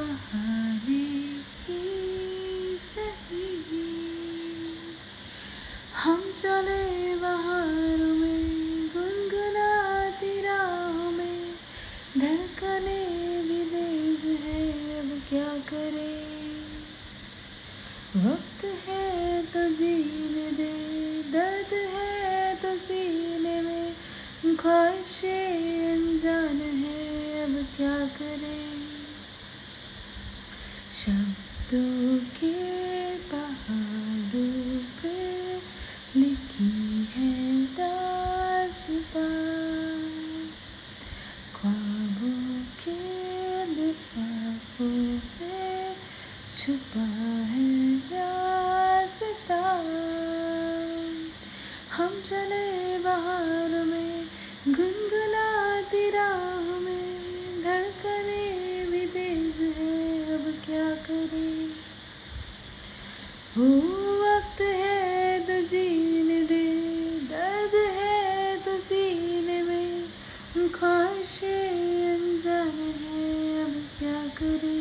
बहाने सही हम चले बाहर में, गुनगुनाती राहों में। धड़कने भी तेज है, अब क्या करें? वक्त है तो जीने दे, दर्द है तो सीने में। ख्वाहिशें, अनजान है, अब क्या करें? शब्दों के पहाड़ों पे लिखी है दास्तां ख्वाबों के लिफाफों पे छुपा है रास्ता। हम चले बाहर क्या करे? हो वक्त है तो जीने दे, दर्द है तो सीने में। ख्वाहिशें, अनजान है, अब क्या करें?